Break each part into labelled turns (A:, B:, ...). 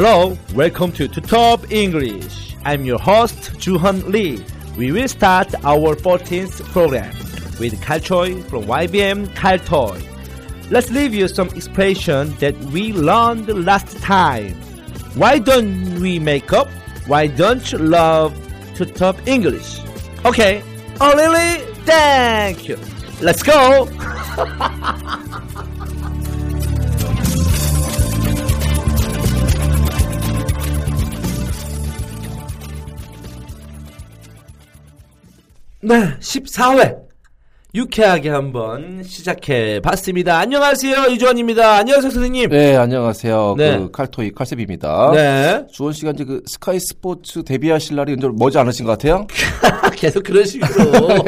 A: Hello, welcome to, to Top English. I'm your host, Juhan Lee. We will start our 14th program with Kalchoi from YBM Kaltoy. Let's review some expression that we learned last time. Why don't we make up? Why don't you love to top English? Okay. Oh, really? Thank you. Let's go. 네, 14회. 유쾌하게 한번 시작해 봤습니다. 안녕하세요, 이주원입니다. 안녕하세요, 선생님.
B: 네, 안녕하세요.
A: 네.
B: 그 칼토이 칼셉입니다.
A: 네.
B: 주원 씨가 이제 그 스카이 스포츠 데뷔하실 날이 이제 머지 않으신 것 같아요?
A: 계속 그런 식으로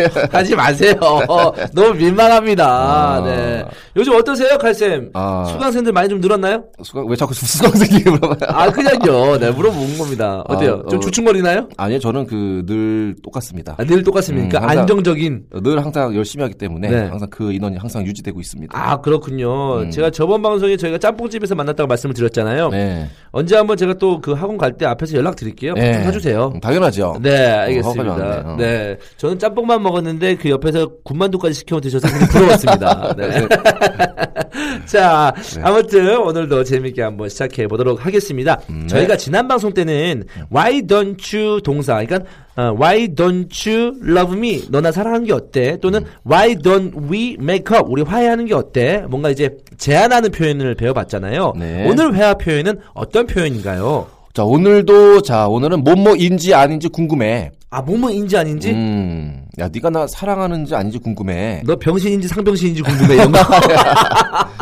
A: 하지 마세요. 너무 민망합니다.
B: 아.
A: 네. 요즘 어떠세요, 칼쌤?
B: 아.
A: 수강생들 많이 좀 늘었나요?
B: 수강, 왜 자꾸 수강생이 물어봐요?
A: 아, 그냥요. 네, 물어본 겁니다. 어때요?
B: 아,
A: 좀
B: 어.
A: 주춤거리나요?
B: 아니요, 저는 그 늘 똑같습니다.
A: 아, 늘 똑같습니까?
B: 음, 항상-
A: 안정적인.
B: 늘 항상 열심히 하기 때문에
A: 네.
B: 항상 그 인원이 항상 유지되고 있습니다.
A: 아, 그렇군요.
B: 음.
A: 제가 저번 방송에 저희가 짬뽕집에서 만났다고 말씀을 드렸잖아요.
B: 네.
A: 언제 한번 제가 또 그 학원 갈 때 앞에서 연락 드릴게요.
B: 네.
A: 좀 사주세요.
B: 음, 당연하죠.
A: 네,
B: 허가가
A: 알겠습니다.
B: 많네요.
A: 네. 저는 짬뽕만 먹었는데 그 옆에서 군만두까지 시켜 드셔서 부러웠습니다. 네. 자, 아무튼 오늘도 재밌게 한번 시작해 보도록 하겠습니다.
B: 음, 네.
A: 저희가 지난 방송 때는 why don't you 동사, 그러니까 어, why don't you love me? 너나 사랑하는 게 어때? 또는 why don't we make up? 우리 화해하는 게 어때? 뭔가 이제 제안하는 표현을 배워봤잖아요.
B: 네.
A: 오늘 회화 표현은 어떤 표현인가요?
B: 자, 오늘도, 자, 오늘은 뭐뭐인지 아닌지 궁금해.
A: 아, 뭐뭐인지 아닌지?
B: 음, 야, 네가 나 사랑하는지 아닌지 궁금해.
A: 너 병신인지 상병신인지 궁금해. 이런 거.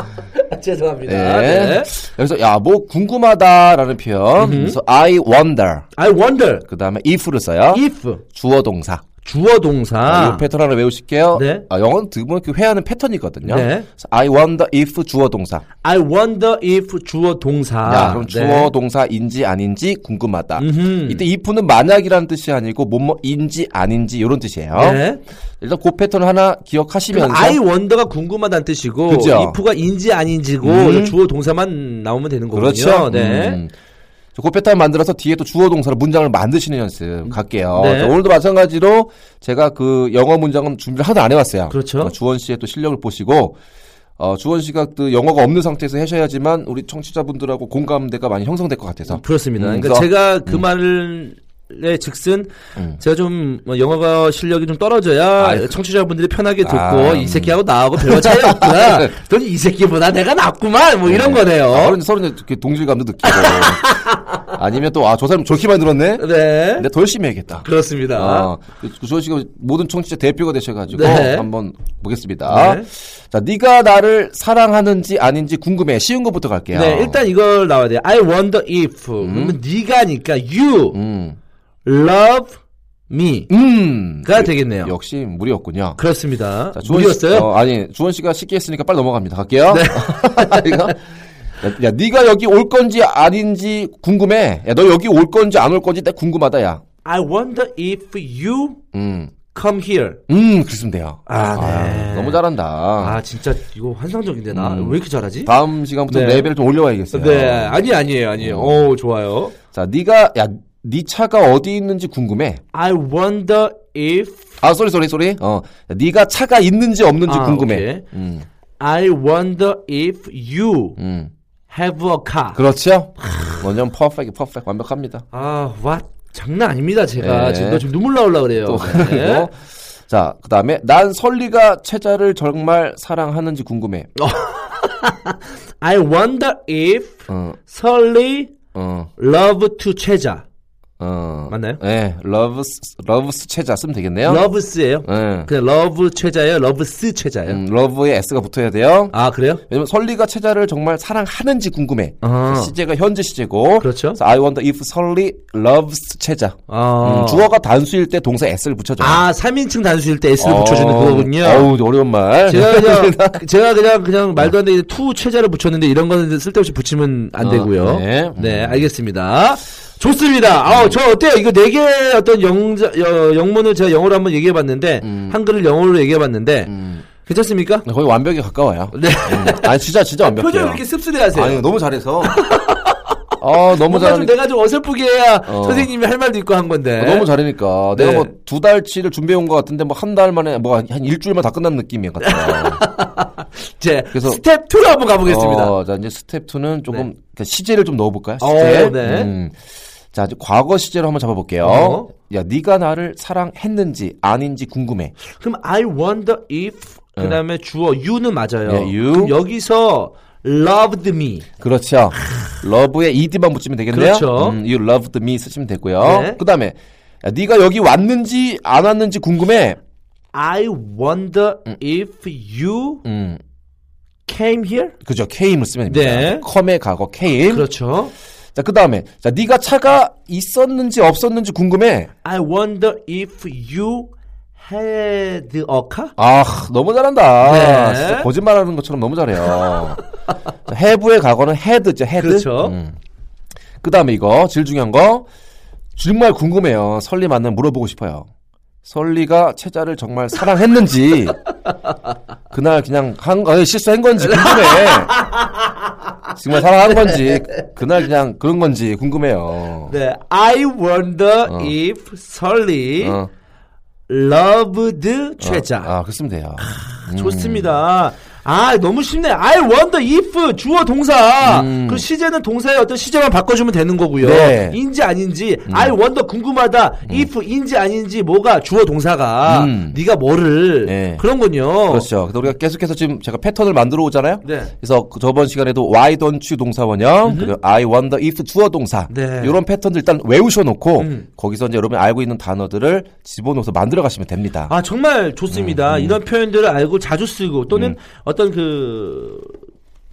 A: 죄송합니다.
B: 네.
A: 네.
B: 여기서 야, 뭐 궁금하다라는 표현. 그래서 I wonder.
A: I wonder
B: 그 다음에 if를 써요.
A: if
B: 주어 동사.
A: 주어 동사
B: 아, 이 패턴 하나 외우실게요.
A: 네.
B: 아, 영어는 드문 그 회하는 패턴이거든요.
A: 네.
B: I wonder if 주어 동사.
A: I wonder if 주어 동사.
B: 야, 그럼
A: 네.
B: 주어 동사인지 아니지 궁금하다.
A: 음흠.
B: 이때 if는 만약이라는 뜻이 아니고 뭐뭐인지 아닌지 이런 뜻이에요.
A: 네.
B: 일단 그 패턴 하나 기억하시면서
A: I wonder가 궁금하다는 뜻이고
B: 그죠.
A: if가 인지 아닌지고
B: 음.
A: 주어 동사만 나오면 되는 거군요.
B: 그렇죠.
A: 네.
B: 음. 그 패턴 만들어서 뒤에 또 주어 동사로 문장을 만드시는 연습 갈게요.
A: 네.
B: 자, 오늘도 마찬가지로 제가 그 영어 문장은 준비를 하나도 안 해왔어요.
A: 그렇죠.
B: 어, 주원 씨의 또 실력을 보시고 어, 주원 씨가 또 영어가 없는 상태에서 하셔야지만 우리 청취자분들하고 공감대가 많이 형성될 것 같아서.
A: 그렇습니다.
B: 음,
A: 그러니까 제가 그 말을 의 즉슨
B: 음.
A: 제가 좀뭐 영어가 실력이 좀 떨어져야
B: 아이,
A: 청취자분들이 편하게 듣고
B: 아,
A: 이
B: 음.
A: 새끼하고 나하고 별로 차이 없구나. 그러니 이 새끼보다 내가 낫구만. 뭐 이런 거네요.
B: 아, 서로, 서로 이렇게 동질감도 느끼고. 아니면 또, 아, 저 사람 많이 들었네?
A: 네.
B: 근데 더 열심히 해야겠다.
A: 그렇습니다.
B: 아, 그 주원 씨가 모든 청취자 대표가 되셔가지고
A: 네.
B: 한번 보겠습니다.
A: 네.
B: 자, 네가 나를 사랑하는지 아닌지 궁금해. 쉬운 것부터 갈게요.
A: 네, 일단 이걸 나와야 돼요. I wonder if. 그러면 네가니까 you
B: 음,
A: love me.
B: 음,
A: 가 되겠네요.
B: 역시 무리였군요.
A: 그렇습니다.
B: 자, 주원 씨,
A: 무리였어요?
B: 어, 아니, 주원 씨가 쉽게 했으니까 빨리 넘어갑니다. 갈게요. 이거. 야, 야, 네가 여기 올 건지 아닌지 궁금해. 야, 너 여기 올 건지 안 올 건지 딱 궁금하다, 야.
A: I wonder if you
B: 음,
A: come here.
B: 음, 그랬으면 돼요.
A: 아, 네.
B: 너무 잘한다.
A: 아, 진짜 이거 환상적인데 나
B: 음.
A: 왜 이렇게 잘하지?
B: 다음 시간부터
A: 네.
B: 레벨을 좀 올려와야겠어요.
A: 네, 아니 아니에요, 아니에요. 오, 좋아요.
B: 자, 네가 야, 네 차가 어디 있는지 궁금해.
A: I wonder if
B: 아, sorry, sorry, sorry. 어. 네가 차가 있는지 없는지
A: 아,
B: 궁금해. 음,
A: I wonder if you
B: 음.
A: have a car.
B: 그렇죠? 완전 perfect, perfect. 완벽합니다.
A: 아, 와, 장난 아닙니다, 제가.
B: 네.
A: 지금 너 지금 눈물 나올라 그래요.
B: 또
A: 네.
B: 자, 그 다음에 난 설리가 최자를 정말 사랑하는지 궁금해.
A: I wonder if
B: 어,
A: 설리
B: 어,
A: love to 최자.
B: 어.
A: 맞나요?
B: 네, loves, loves 최자 쓰면 되겠네요.
A: loves예요.
B: 네.
A: 그냥 love 최자예요, loves 최자예요.
B: 음, love에 S가 붙어야 돼요.
A: 아, 그래요?
B: 왜냐면 설리가 최자를 정말 사랑하는지 궁금해.
A: 아.
B: 시제가 현재 시제고.
A: 그렇죠.
B: I wonder if 설리 loves 최자.
A: 아.
B: 음, 주어가 단수일 때 동사 S를 붙여줘요.
A: 아, 3인칭 단수일 때 S를 붙여주는
B: 어,
A: 그거군요.
B: 어우, 어려운 말.
A: 제가 그냥, 제가 그냥, 그냥 말도 안 되게 to 최자를 붙였는데 이런 거는 쓸데없이 붙이면 안
B: 어,
A: 되고요.
B: 네.
A: 네, 알겠습니다. 좋습니다. 아우, 저 어때요? 이거 네 개 어떤 영자, 여- 영문을 제가 영어로 한번 얘기해 봤는데, 한글을 영어로 얘기해 봤는데,
B: 음,
A: 괜찮습니까?
B: 거의 완벽에 가까워요.
A: 네.
B: 음. 아니, 진짜, 진짜 완벽해요.
A: 표정 이렇게 씁쓸해 하세요.
B: 아니, 너무 잘해서. 어, 너무 잘하니까.
A: 내가 좀 어설프게 해야
B: 어.
A: 선생님이 할 말도 있고 한 건데.
B: 너무 잘하니까.
A: 네.
B: 내가 뭐 두 달치를 준비해 온 것 같은데 뭐 한 달 만에 뭐 한 일주일만 다 끝난 느낌이 같아요.
A: 이제
B: 그래서-
A: 스텝 2로 한번 가보겠습니다.
B: 어, 자, 이제 스텝 2는 조금
A: 네.
B: 그러니까 시제를 좀 넣어볼까요?
A: 어,
B: 시제.
A: 네.
B: 음. 자, 이제 과거 시제로 한번 잡아볼게요.
A: 어.
B: 야, 네가 나를 사랑했는지 아닌지 궁금해.
A: 그럼 I wonder if 그 다음에 주어 you는 맞아요.
B: 네, you.
A: 그럼 여기서 loved me.
B: 그렇죠. love에 ed만 붙이면 되겠네요.
A: 그렇죠.
B: 음, you loved me 쓰시면 되고요.
A: 네.
B: 그 다음에 야, 네가 여기 왔는지 안 왔는지 궁금해.
A: I wonder if you
B: 음,
A: came here.
B: 그죠. came을 쓰면 됩니다.
A: 네.
B: come의 과거 came.
A: 그렇죠.
B: 자, 그 다음에 자, 네가 차가 있었는지 없었는지 궁금해.
A: I wonder if you had a car.
B: 아, 너무 잘한다.
A: 네.
B: 진짜 거짓말하는 것처럼 너무 잘해요. 자, have의 과거는 had죠. had.
A: 그렇죠.
B: 음. 그 다음에 이거 제일 중요한 거 정말 궁금해요. 설리 만나면 물어보고 싶어요. 설리가 채자를 정말 사랑했는지 그날 그냥 한 아, 실수한 건지 궁금해. 정말 사랑한 건지 그날 그냥 그런 건지 궁금해요.
A: 네. I wonder
B: 어.
A: if Sully
B: 어,
A: loved 최자.
B: 아, 그랬으면 돼요. 음.
A: 좋습니다. 아, 너무 쉽네. I wonder if 주어 동사.
B: 음.
A: 그 시제는 동사의 어떤 시제만 바꿔주면 되는 거고요.
B: 네.
A: 인지 아닌지. I wonder 궁금하다. if 인지 아닌지 뭐가 주어 동사가
B: 음.
A: 네가 뭐를
B: 네.
A: 그런군요.
B: 그렇죠. 그래서 우리가 계속해서 지금 제가 패턴을 만들어 오잖아요.
A: 네.
B: 그래서 그 저번 시간에도 why don't you 동사원형, 그리고 I wonder if 주어 동사.
A: 네.
B: 이런 패턴들 일단 외우셔 놓고
A: 음.
B: 거기서 이제 여러분이 알고 있는 단어들을 집어넣어서 만들어 가시면 됩니다.
A: 아 정말 좋습니다.
B: 음,
A: 이런 표현들을 알고 자주 쓰고 또는 어떤 그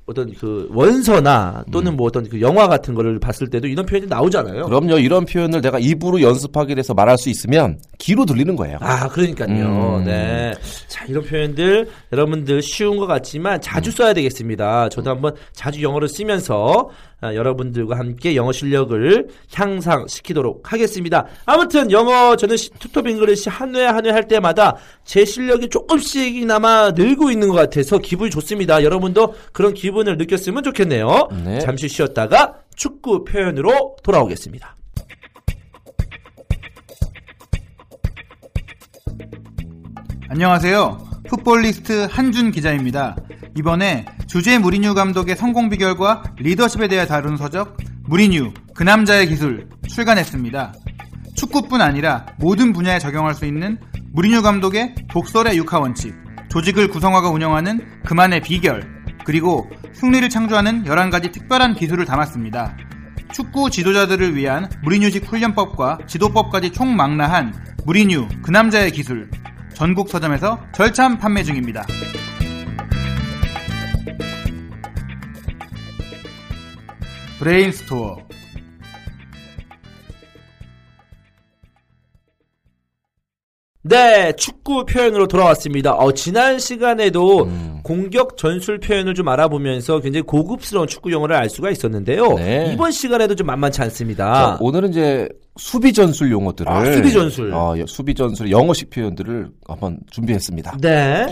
A: 어떤 그 원서나 또는 뭐 어떤 그 영화 같은 거를 봤을 때도 이런 표현이 나오잖아요.
B: 그럼요. 이런 표현을 내가 입으로 연습하게 돼서 말할 수 있으면 귀로 들리는 거예요.
A: 아, 그러니까요.
B: 음.
A: 네. 자, 이런 표현들 여러분들 쉬운 것 같지만 자주 써야 되겠습니다. 저도 한번 자주 영어를 쓰면서 아, 여러분들과 함께 영어 실력을 향상시키도록 하겠습니다. 아무튼 영어 저는 시- 투톱 잉글리시 한 회 한 회 할 때마다 제 실력이 조금씩이나마 늘고 있는 것 같아서 기분이 좋습니다. 여러분도 그런 기분을 느꼈으면 좋겠네요.
B: 네.
A: 잠시 쉬었다가 축구 표현으로 돌아오겠습니다.
C: 안녕하세요. 풋볼리스트 한준 기자입니다. 이번에 주제 무리뉴 감독의 성공 비결과 리더십에 대해 다룬 서적 무리뉴 그 남자의 기술 출간했습니다. 축구뿐 아니라 모든 분야에 적용할 수 있는 무리뉴 감독의 독설의 육하 원칙, 조직을 구성화가 운영하는 그만의 비결, 그리고 승리를 창조하는 11가지 특별한 기술을 담았습니다. 축구 지도자들을 위한 무리뉴식 훈련법과 지도법까지 총망라한 무리뉴 그 남자의 기술 전국 서점에서 절찬 판매 중입니다. 브레인스토어
A: 네, 축구 표현으로 돌아왔습니다. 어, 지난 시간에도
B: 음.
A: 공격 전술 표현을 좀 알아보면서 굉장히 고급스러운 축구 용어를 알 수가 있었는데요.
B: 네.
A: 이번 시간에도 좀 만만치 않습니다.
B: 자, 오늘은 이제 수비 전술 용어들을
A: 아, 수비 전술.
B: 어, 여- 수비 전술 영어식 표현들을 한번 준비했습니다.
A: 네.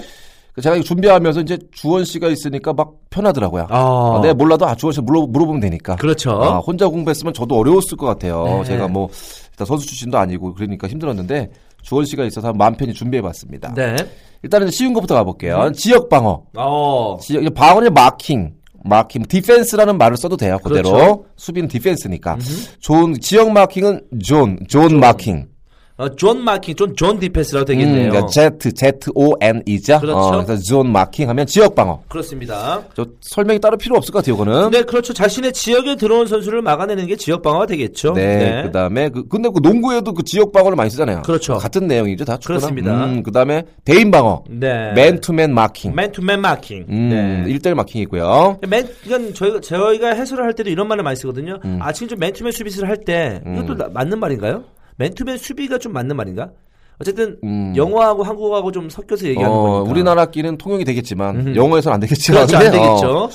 B: 제가 이거 준비하면서 이제 주원 씨가 있으니까 막 편하더라고요.
A: 아,
B: 아, 내가 몰라도 아 주원 씨 물어, 물어보면 되니까.
A: 그렇죠.
B: 아, 혼자 공부했으면 저도 어려웠을 것 같아요.
A: 네.
B: 제가 뭐 일단 선수 출신도 아니고 그러니까 힘들었는데 주원 씨가 있어서 마음 편히 준비해봤습니다.
A: 네.
B: 일단은 쉬운 것부터 가볼게요. 지역 방어.
A: 어.
B: 지역 방어는 marking. marking, defense라는 말을 써도 돼요. 그대로
A: 그렇죠.
B: 수비는 defense니까. 좋은 지역 marking은 zone, zone marking.
A: 어, zone marking, zone, zone defense라고 되겠네요.
B: 음, 그러니까 Z, Z O N E죠.
A: 그렇죠.
B: 어, 그래서 zone marking 하면 지역 방어.
A: 그렇습니다.
B: 저 설명이 따로 필요 없을 것 같아요. 이거는.
A: 네, 그렇죠. 자신의 지역에 들어온 선수를 막아내는 게 지역 방어가 되겠죠.
B: 네, 그다음에 그 근데 그 농구에도 그 지역 방어를 많이 쓰잖아요.
A: 그렇죠.
B: 같은 내용이죠, 다 축구는.
A: 그렇습니다.
B: 음, 그다음에 대인 방어.
A: 네. man-to-man marking. man-to-man marking.
B: 음,
A: 네.
B: 1대1 마킹이고요.
A: 맨, 이건 저희가, 저희가 해설을 할 때도 이런 말을 많이 쓰거든요.
B: 음.
A: 아, 지금 좀 맨투맨 수비수를 할 때, 이것도 나- 맞는 말인가요? 맨투맨 수비가 좀 맞는 말인가? 어쨌든,
B: 음.
A: 영어하고 한국어하고 좀 섞여서 얘기하는
B: 어,
A: 거니까.
B: 우리나라끼는 통용이 되겠지만
A: 음흠.
B: 영어에서는 안 되겠지만.
A: 그렇죠, 안
B: 어,
A: 되겠죠.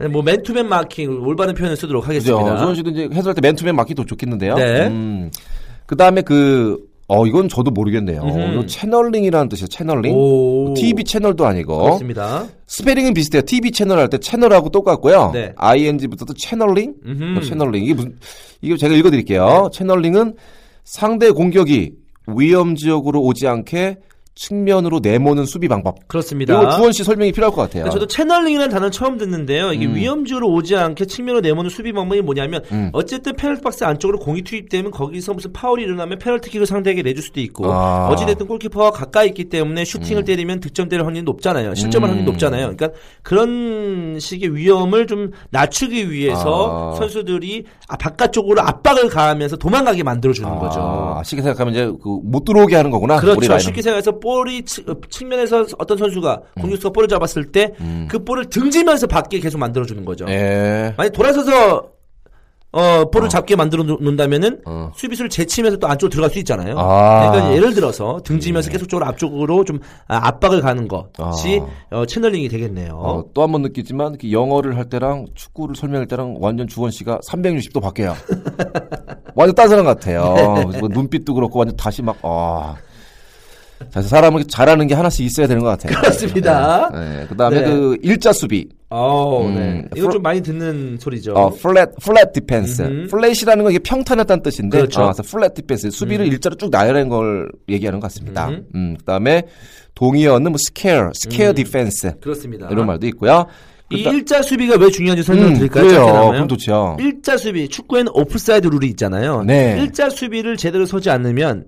A: 네, 뭐, 맨투맨 마킹, 올바른 표현을 쓰도록. 하겠습니다.
B: 조원 씨도 이제 해설할 때 맨투맨 마킹 더 좋겠는데요.
A: 네.
B: 음. 그다음에 그 어, 이건 저도 모르겠네요. 이거 channeling이라는 뜻이에요. channeling.
A: 오.
B: TV 채널도 아니고.
A: 그렇습니다.
B: 스펠링은 비슷해요. TV 채널 할 때 채널하고 똑같고요.
A: 네.
B: ing 붙어도 channeling,
A: 음흠.
B: 뭐 channeling 이게 무슨 이게 제가 읽어드릴게요. channeling은 상대 공격이 위험 지역으로 오지 않게 측면으로 내모는 수비 방법.
A: 그렇습니다.
B: 이거 주원 씨 설명이 필요할 것 같아요.
A: 저도 channeling이라는 단어를 처음 듣는데요. 이게
B: 음.
A: 위험지로 오지 않게 측면으로 내모는 수비 방법이 뭐냐면
B: 음.
A: 어쨌든 페널티 박스 안쪽으로 공이 투입되면 거기서 무슨 파울이 일어나면 페널티킥을 상대에게 내줄 수도 있고
B: 아. 음.
A: 어찌됐든 골키퍼와 가까이 있기 때문에 슈팅을 때리면 득점될 확률이 높잖아요. 실점할
B: 음.
A: 확률이 높잖아요. 그러니까 그런 식의 위험을 좀 낮추기 위해서
B: 아.
A: 선수들이 아, 바깥쪽으로 압박을 가하면서 도망가게 만들어주는 거죠.
B: 아, 쉽게 생각하면 이제 그 못 들어오게 하는 거구나.
A: 그렇죠. 쉽게 생각해서 볼이 치- 어, 측면에서 어떤 선수가 공격수가 볼을 잡았을 때 그 볼을 등지면서 받게 계속 만들어 주는 거죠.
B: 음. 예.
A: 만약 돌아서서 어 볼을 잡게 만들어 놓- 놓는다면은
B: 어.
A: 수비수를 제치면서 또 안쪽으로 들어갈 수 있잖아요.
B: 아. 예.
A: 그러니까 예를 들어서 등지면서 계속적으로 앞쪽으로 좀 아, 압박을 가는 것이 어, 채널링이 되겠네요.
B: 어, 또한 번 느끼지만 그 영어를 할 때랑 축구를 설명할 때랑 완전 주원 씨가 360도 바뀌어요. 완전 딴 사람 같아요.
A: 네.
B: 뭐 눈빛도 그렇고 완전 다시 막 아. 자, 사람은 잘하는 게 하나씩 있어야 되는 것 같아요.
A: 그렇습니다.
B: 네. 그다음에
A: 네.
B: 그 일자 수비.
A: 어,
B: 음,
A: 네. 이거 좀 많이 듣는 소리죠.
B: 어, flat flat defense.
A: 음흠.
B: flat이라는 건 이게 평탄했다는 뜻인데
A: 그렇죠.
B: 어, 그래서 flat defense. 수비를 일자로 쭉 나열한 걸 얘기하는 것 같습니다.
A: 음흠.
B: 음, 그다음에 동의어는 뭐 square, square defense.
A: 그렇습니다.
B: 이런 말도 있고요.
A: 이 일자 수비가 왜 중요한지 설명
B: 음,
A: 드릴까요?
B: 그럼 좋죠.
A: 일자 수비, 축구에는 오프사이드 룰이 있잖아요.
B: 네.
A: 일자 수비를 제대로 서지 않으면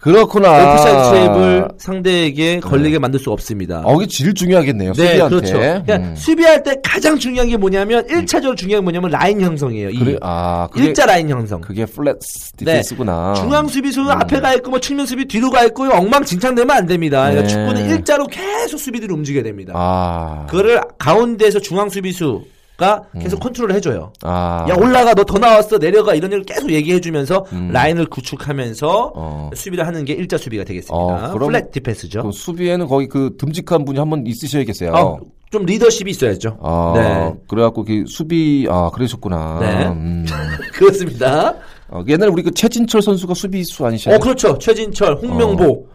B: 그렇구나.
A: 오프사이드 트랩을 상대에게 걸리게 만들 수 없습니다.
B: 어, 이게 제일 중요하겠네요.
A: 네,
B: 수비한테.
A: 그렇죠. 그러니까
B: 음.
A: 수비할 때 가장 중요한 게 뭐냐면 1차적으로 중요한 게 뭐냐면 라인 형성이에요. 이
B: 그래, 아, 그게,
A: 일자 라인 형성.
B: 그게 flat defense구나.
A: 중앙 수비수는 앞에 가 있고 뭐 측면 수비 뒤로 가 있고 엉망진창되면 안 됩니다. 그러니까
B: 네.
A: 축구는 일자로 계속 수비들이 움직여야 됩니다.
B: 아.
A: 그거를 가운데에서 중앙 수비수 가 계속 컨트롤을 해줘요.
B: 아.
A: 야 올라가 너 더 나왔어 내려가 이런 걸 계속 얘기해주면서
B: 음.
A: 라인을 구축하면서
B: 어.
A: 수비를 하는 게 일자 수비가 되겠습니다.
B: 어, 그럼-
A: flat defense죠.
B: 그럼 수비에는 거기 그 듬직한 분이 한 번 있으셔야겠어요.
A: 어, 좀 리더십이 있어야죠.
B: 아,
A: 네.
B: 그래갖고 그 수비 아 그러셨구나.
A: 네.
B: 음.
A: 그렇습니다.
B: 어, 옛날에 우리 그 최진철 선수가 수비수 아니셨나요?
A: 어 그렇죠. 최진철, 홍명보,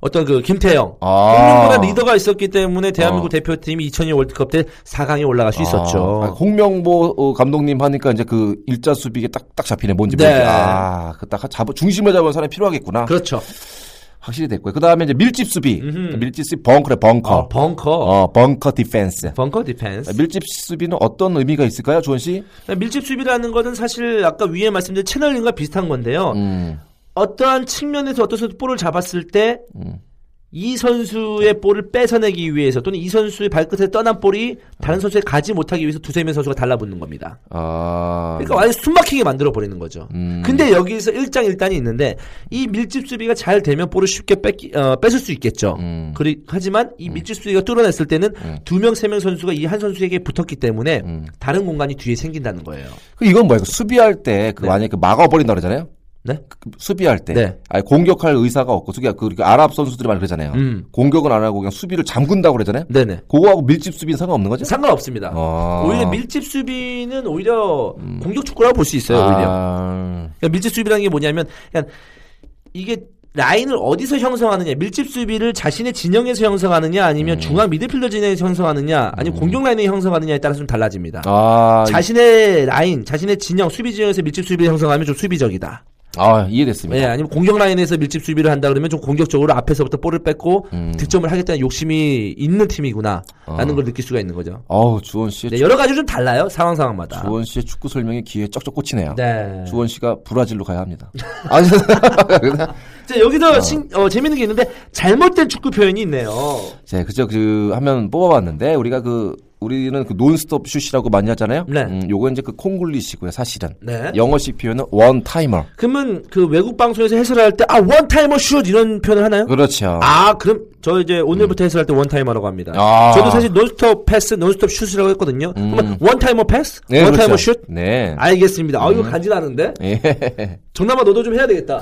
A: 어. 떤 그 김태형,
B: 아.
A: 홍명보가 리더가 있었기 때문에 대한민국
B: 어.
A: 대표팀이 2002 월드컵 때 4강에 올라갈 수 있었죠.
B: 아, 홍명보 어, 감독님 하니까 이제 그 일자 수비에 딱딱 잡히네. 뭔지
A: 네.
B: 모르겠 아, 그딱 잡아 중심을 잡은 사람이 필요하겠구나.
A: 그렇죠.
B: 확실히 됐고요. 그 다음에 이제 밀집 수비.
A: 음흠.
B: 밀집 수비 벙커래 벙커.
A: 어, 벙커,
B: 어,
A: bunker defense. Bunker defense.
B: 밀집 수비는 어떤 의미가 있을까요, 주원 씨?
A: 밀집 수비라는 것은 사실 아까 위에 말씀드린 channeling과 비슷한 건데요.
B: 음.
A: 어떠한 측면에서 어떤 선수 볼을 잡았을 때이 선수의 볼을 뺏어내기 위해서 또는 이 선수의 발끝에 떠난 볼이 다른 선수에 가지 못하기 위해서 두세 명 선수가 달라붙는 겁니다.
B: 아.
A: 그러니까 완전 숨막히게 만들어 버리는 거죠.
B: 음.
A: 근데 여기서 일장일단이 있는데 이 밀집 수비가 잘 되면 볼을 쉽게 뺏기, 어, 뺏을 수 있겠죠.
B: 음.
A: 그리, 하지만 이 밀집 수비가 뚫어냈을 때는 두 명, 세 명 선수가 이 한 선수에게 붙었기 때문에
B: 음.
A: 다른 공간이 뒤에 생긴다는 거예요.
B: 그 이건 뭐야? 그 수비할 때 그
A: 네.
B: 만약에 그 막아버린다 그러잖아요.
A: 네?
B: 그 수비할 때,
A: 네.
B: 아니 공격할 의사가 없고, 수비가 그 그러니까 아랍 선수들이 많이 그러잖아요.
A: 음.
B: 공격은 안 하고 그냥 수비를 잠근다고 그러잖아요.
A: 네네.
B: 그거하고 밀집 수비는 상관없는 거죠?
A: 상관없습니다.
B: 아. 음.
A: 오히려 밀집 수비는 오히려 공격 축구라고 볼 수 있어요. 오히려.
B: 아.
A: 그러니까 밀집 수비라는 게 뭐냐면 그냥 이게 라인을 어디서 형성하느냐, 밀집 수비를 자신의 진영에서 형성하느냐, 아니면
B: 음.
A: 중앙 미드필더 진영에서 형성하느냐, 아니면 공격 라인에 형성하느냐에 따라서 좀 달라집니다.
B: 아.
A: 자신의 라인, 자신의 진영, 수비 진영에서 밀집 수비를 형성하면 좀 수비적이다.
B: 아, 이해됐습니다.
A: 예, 아니면 공격 라인에서 밀집 수비를 한다 그러면 좀 공격적으로 앞에서부터 볼을 뺏고
B: 음.
A: 득점을 하겠다는 욕심이 있는 팀이구나 라는
B: 어.
A: 걸 느낄 수가 있는 거죠.
B: 어우, 주원 씨의
A: 네, 여러 가지 좀 달라요 상황 상황마다.
B: 주원 씨의 축구 설명이 귀에 쩍쩍 꽂히네요.
A: 네.
B: 주원 씨가 브라질로 가야 합니다. 아니,
A: 자, 여기서 신- 어, 재밌는 게 있는데 잘못된 축구 표현이 있네요.
B: 자, 그죠, 그, 하면 뽑아봤는데, 우리가 그, 우리는 그 논스톱 슛이라고 많이 하잖아요?
A: 네.
B: 음, 요거 이제 그 콩글리시고요, 사실은.
A: 네.
B: 영어식 표현은 one timer.
A: 그러면 그 외국 방송에서 해설할 때 아 one timer 슛 이런 표현을 하나요?
B: 그렇죠.
A: 아 그럼 저 이제 오늘부터 해설할 때 one timer라고 합니다.
B: 아.
A: 저도 사실 논스톱 패스, 논스톱 슛이라고 했거든요.
B: 음.
A: 그러면 one timer 패스,
B: 네,
A: one timer
B: 그렇죠.
A: 슛.
B: 네.
A: 알겠습니다. 아 이거 간지나는데.
B: 예.
A: 정남아 너도 좀 해야 되겠다.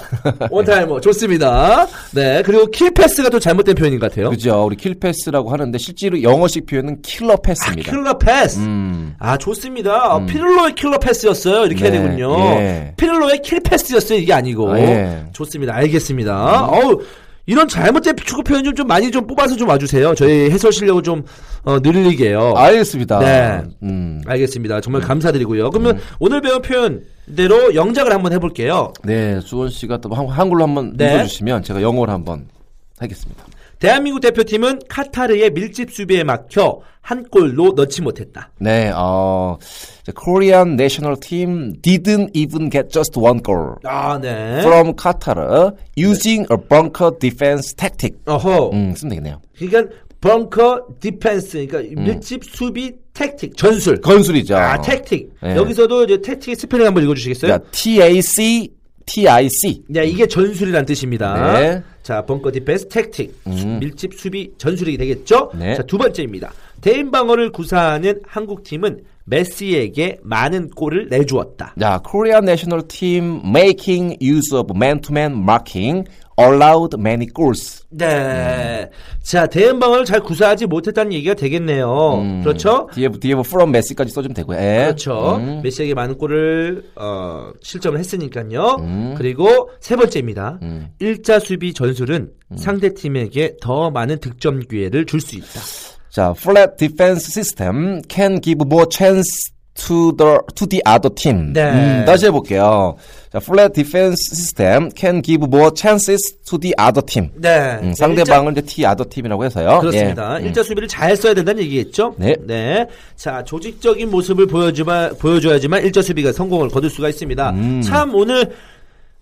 A: One timer 좋습니다. 네 그리고 킬 패스가 또 잘못된 표현인 것 같아요.
B: 그죠. 우리 킬패스라고 하는데, 실제로 영어식 표현은 killer pass입니다.
A: Killer pass.
B: 음.
A: 아 좋습니다. 피를로의 killer pass였어요. 이렇게 해야
B: 네,
A: 되군요.
B: 예.
A: 피를로의 킬 패스였어요. 이게 아니고.
B: 아, 예.
A: 좋습니다. 알겠습니다. 어우 이런 잘못된 축구 표현 좀, 좀 많이 좀 뽑아서 좀 와주세요. 저희 해설 실력을 좀 어, 늘리게요.
B: 알겠습니다.
A: 네.
B: 음.
A: 알겠습니다. 정말 감사드리고요. 그러면 오늘 배운 표현대로 영작을 한번 해볼게요.
B: 네, 주원 씨가 또 한, 한글로 한번
A: 네.
B: 읽어주시면 제가 영어로 한번 하겠습니다.
A: 대한민국 대표팀은 카타르의 밀집 수비에 막혀 한 골도 넣지 못했다.
B: 네, 어, the Korean national team didn't even get just one goal
A: 아, 네.
B: from Qatar using a bunker defense tactic.
A: 어허.
B: 음, 쓰면 되겠네요.
A: 그러니까 bunker defense, 그러니까 밀집 수비 tactic 전술.
B: 전술이죠.
A: 아, tactic.
B: 네.
A: 여기서도 이제 tactic의 스펠링 한번 읽어 주시겠어요?
B: 그러니까 T-A-C, T-I-C.
A: 네, 이게 전술이란 뜻입니다.
B: 네.
A: 자, bunker defense tactic.
B: 음.
A: 밀집 수비 전술이 되겠죠?
B: 네.
A: 자, 두 번째입니다. 대인 방어를 구사하는 한국 팀은 메시에게 많은 골을 내주었다.
B: 자, Korean national team making use of man-to-man marking allowed many goals.
A: 네. 자, 대인 방어를 잘 구사하지 못했다는 얘기가 되겠네요.
B: 음,
A: 그렇죠?
B: 뒤에, 뒤에 뭐 from Messi까지 써주면 되고요. 예.
A: 그렇죠.
B: 음.
A: 메시에게 많은 골을 어, 실점을 했으니까요.
B: 음.
A: 그리고 세 번째입니다.
B: 음.
A: 일자 수비 전술은 상대 팀에게 더 많은 득점 기회를 줄 수 있다.
B: 자, flat defense system can give more chance to the to the other team.
A: 네.
B: 음, 다시 해볼게요. 자, flat defense system can give more chances to the other team.
A: 네.
B: 음, 상대방을 이제 T other team이라고 해서요.
A: 그렇습니다.
B: 예. 음.
A: 일자 수비를 잘 써야 된다는 얘기겠죠?
B: 네.
A: 자, 조직적인 모습을 보여주마, 보여줘야지만 일자 수비가 성공을 거둘 수가 있습니다.
B: 음.
A: 참 오늘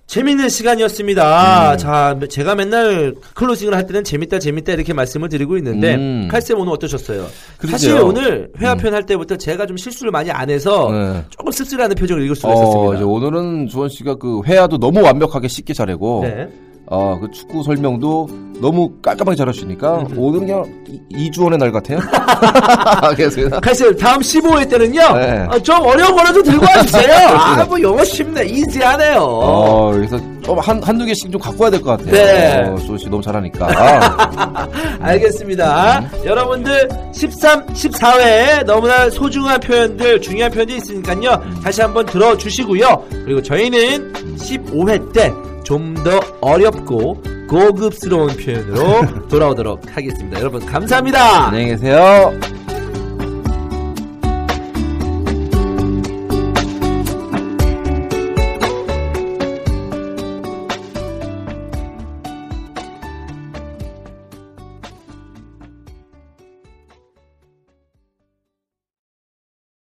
A: 재밌는 시간이었습니다.
B: 음.
A: 자, 제가 맨날 클로징을 할 때는 재밌다, 재밌다 이렇게 말씀을 드리고 있는데,
B: 음.
A: 칼쌤 오늘 어떠셨어요?
B: 그러게요.
A: 사실 오늘 회화 표현 할 때부터 제가 좀 실수를 많이 안 해서
B: 네.
A: 조금 씁쓸해하는 표정을 읽을 수가
B: 어,
A: 있었습니다.
B: 오늘은 주원 씨가 그 회화도 너무 완벽하게 쉽게 잘하고,
A: 네.
B: 어, 그 축구 설명도 너무 깔끔하게 잘하시니까
A: 음.
B: 오늘 그냥 이- 이주원의 날 같아요. 알겠습니다.
A: 칼쌤 다음 15회 때는요,
B: 네.
A: 어, 좀 어려운 거라도 들고 와주세요. 아, 뭐 영어 쉽네, 이지하네요.
B: 어, 그래서 좀 한, 한두 개씩 좀 갖고 와야 될 것 같아요.
A: 네.
B: 어, 주원 씨 너무 잘하니까.
A: 알겠습니다. 여러분들 13, 14회에 너무나 소중한 표현들, 중요한 표현들이 있으니까요. 다시 한번 들어주시고요. 그리고 저희는 15회 때 좀 더 어렵고 고급스러운 표현으로 돌아오도록 하겠습니다. 여러분 감사합니다.
B: 안녕히 계세요.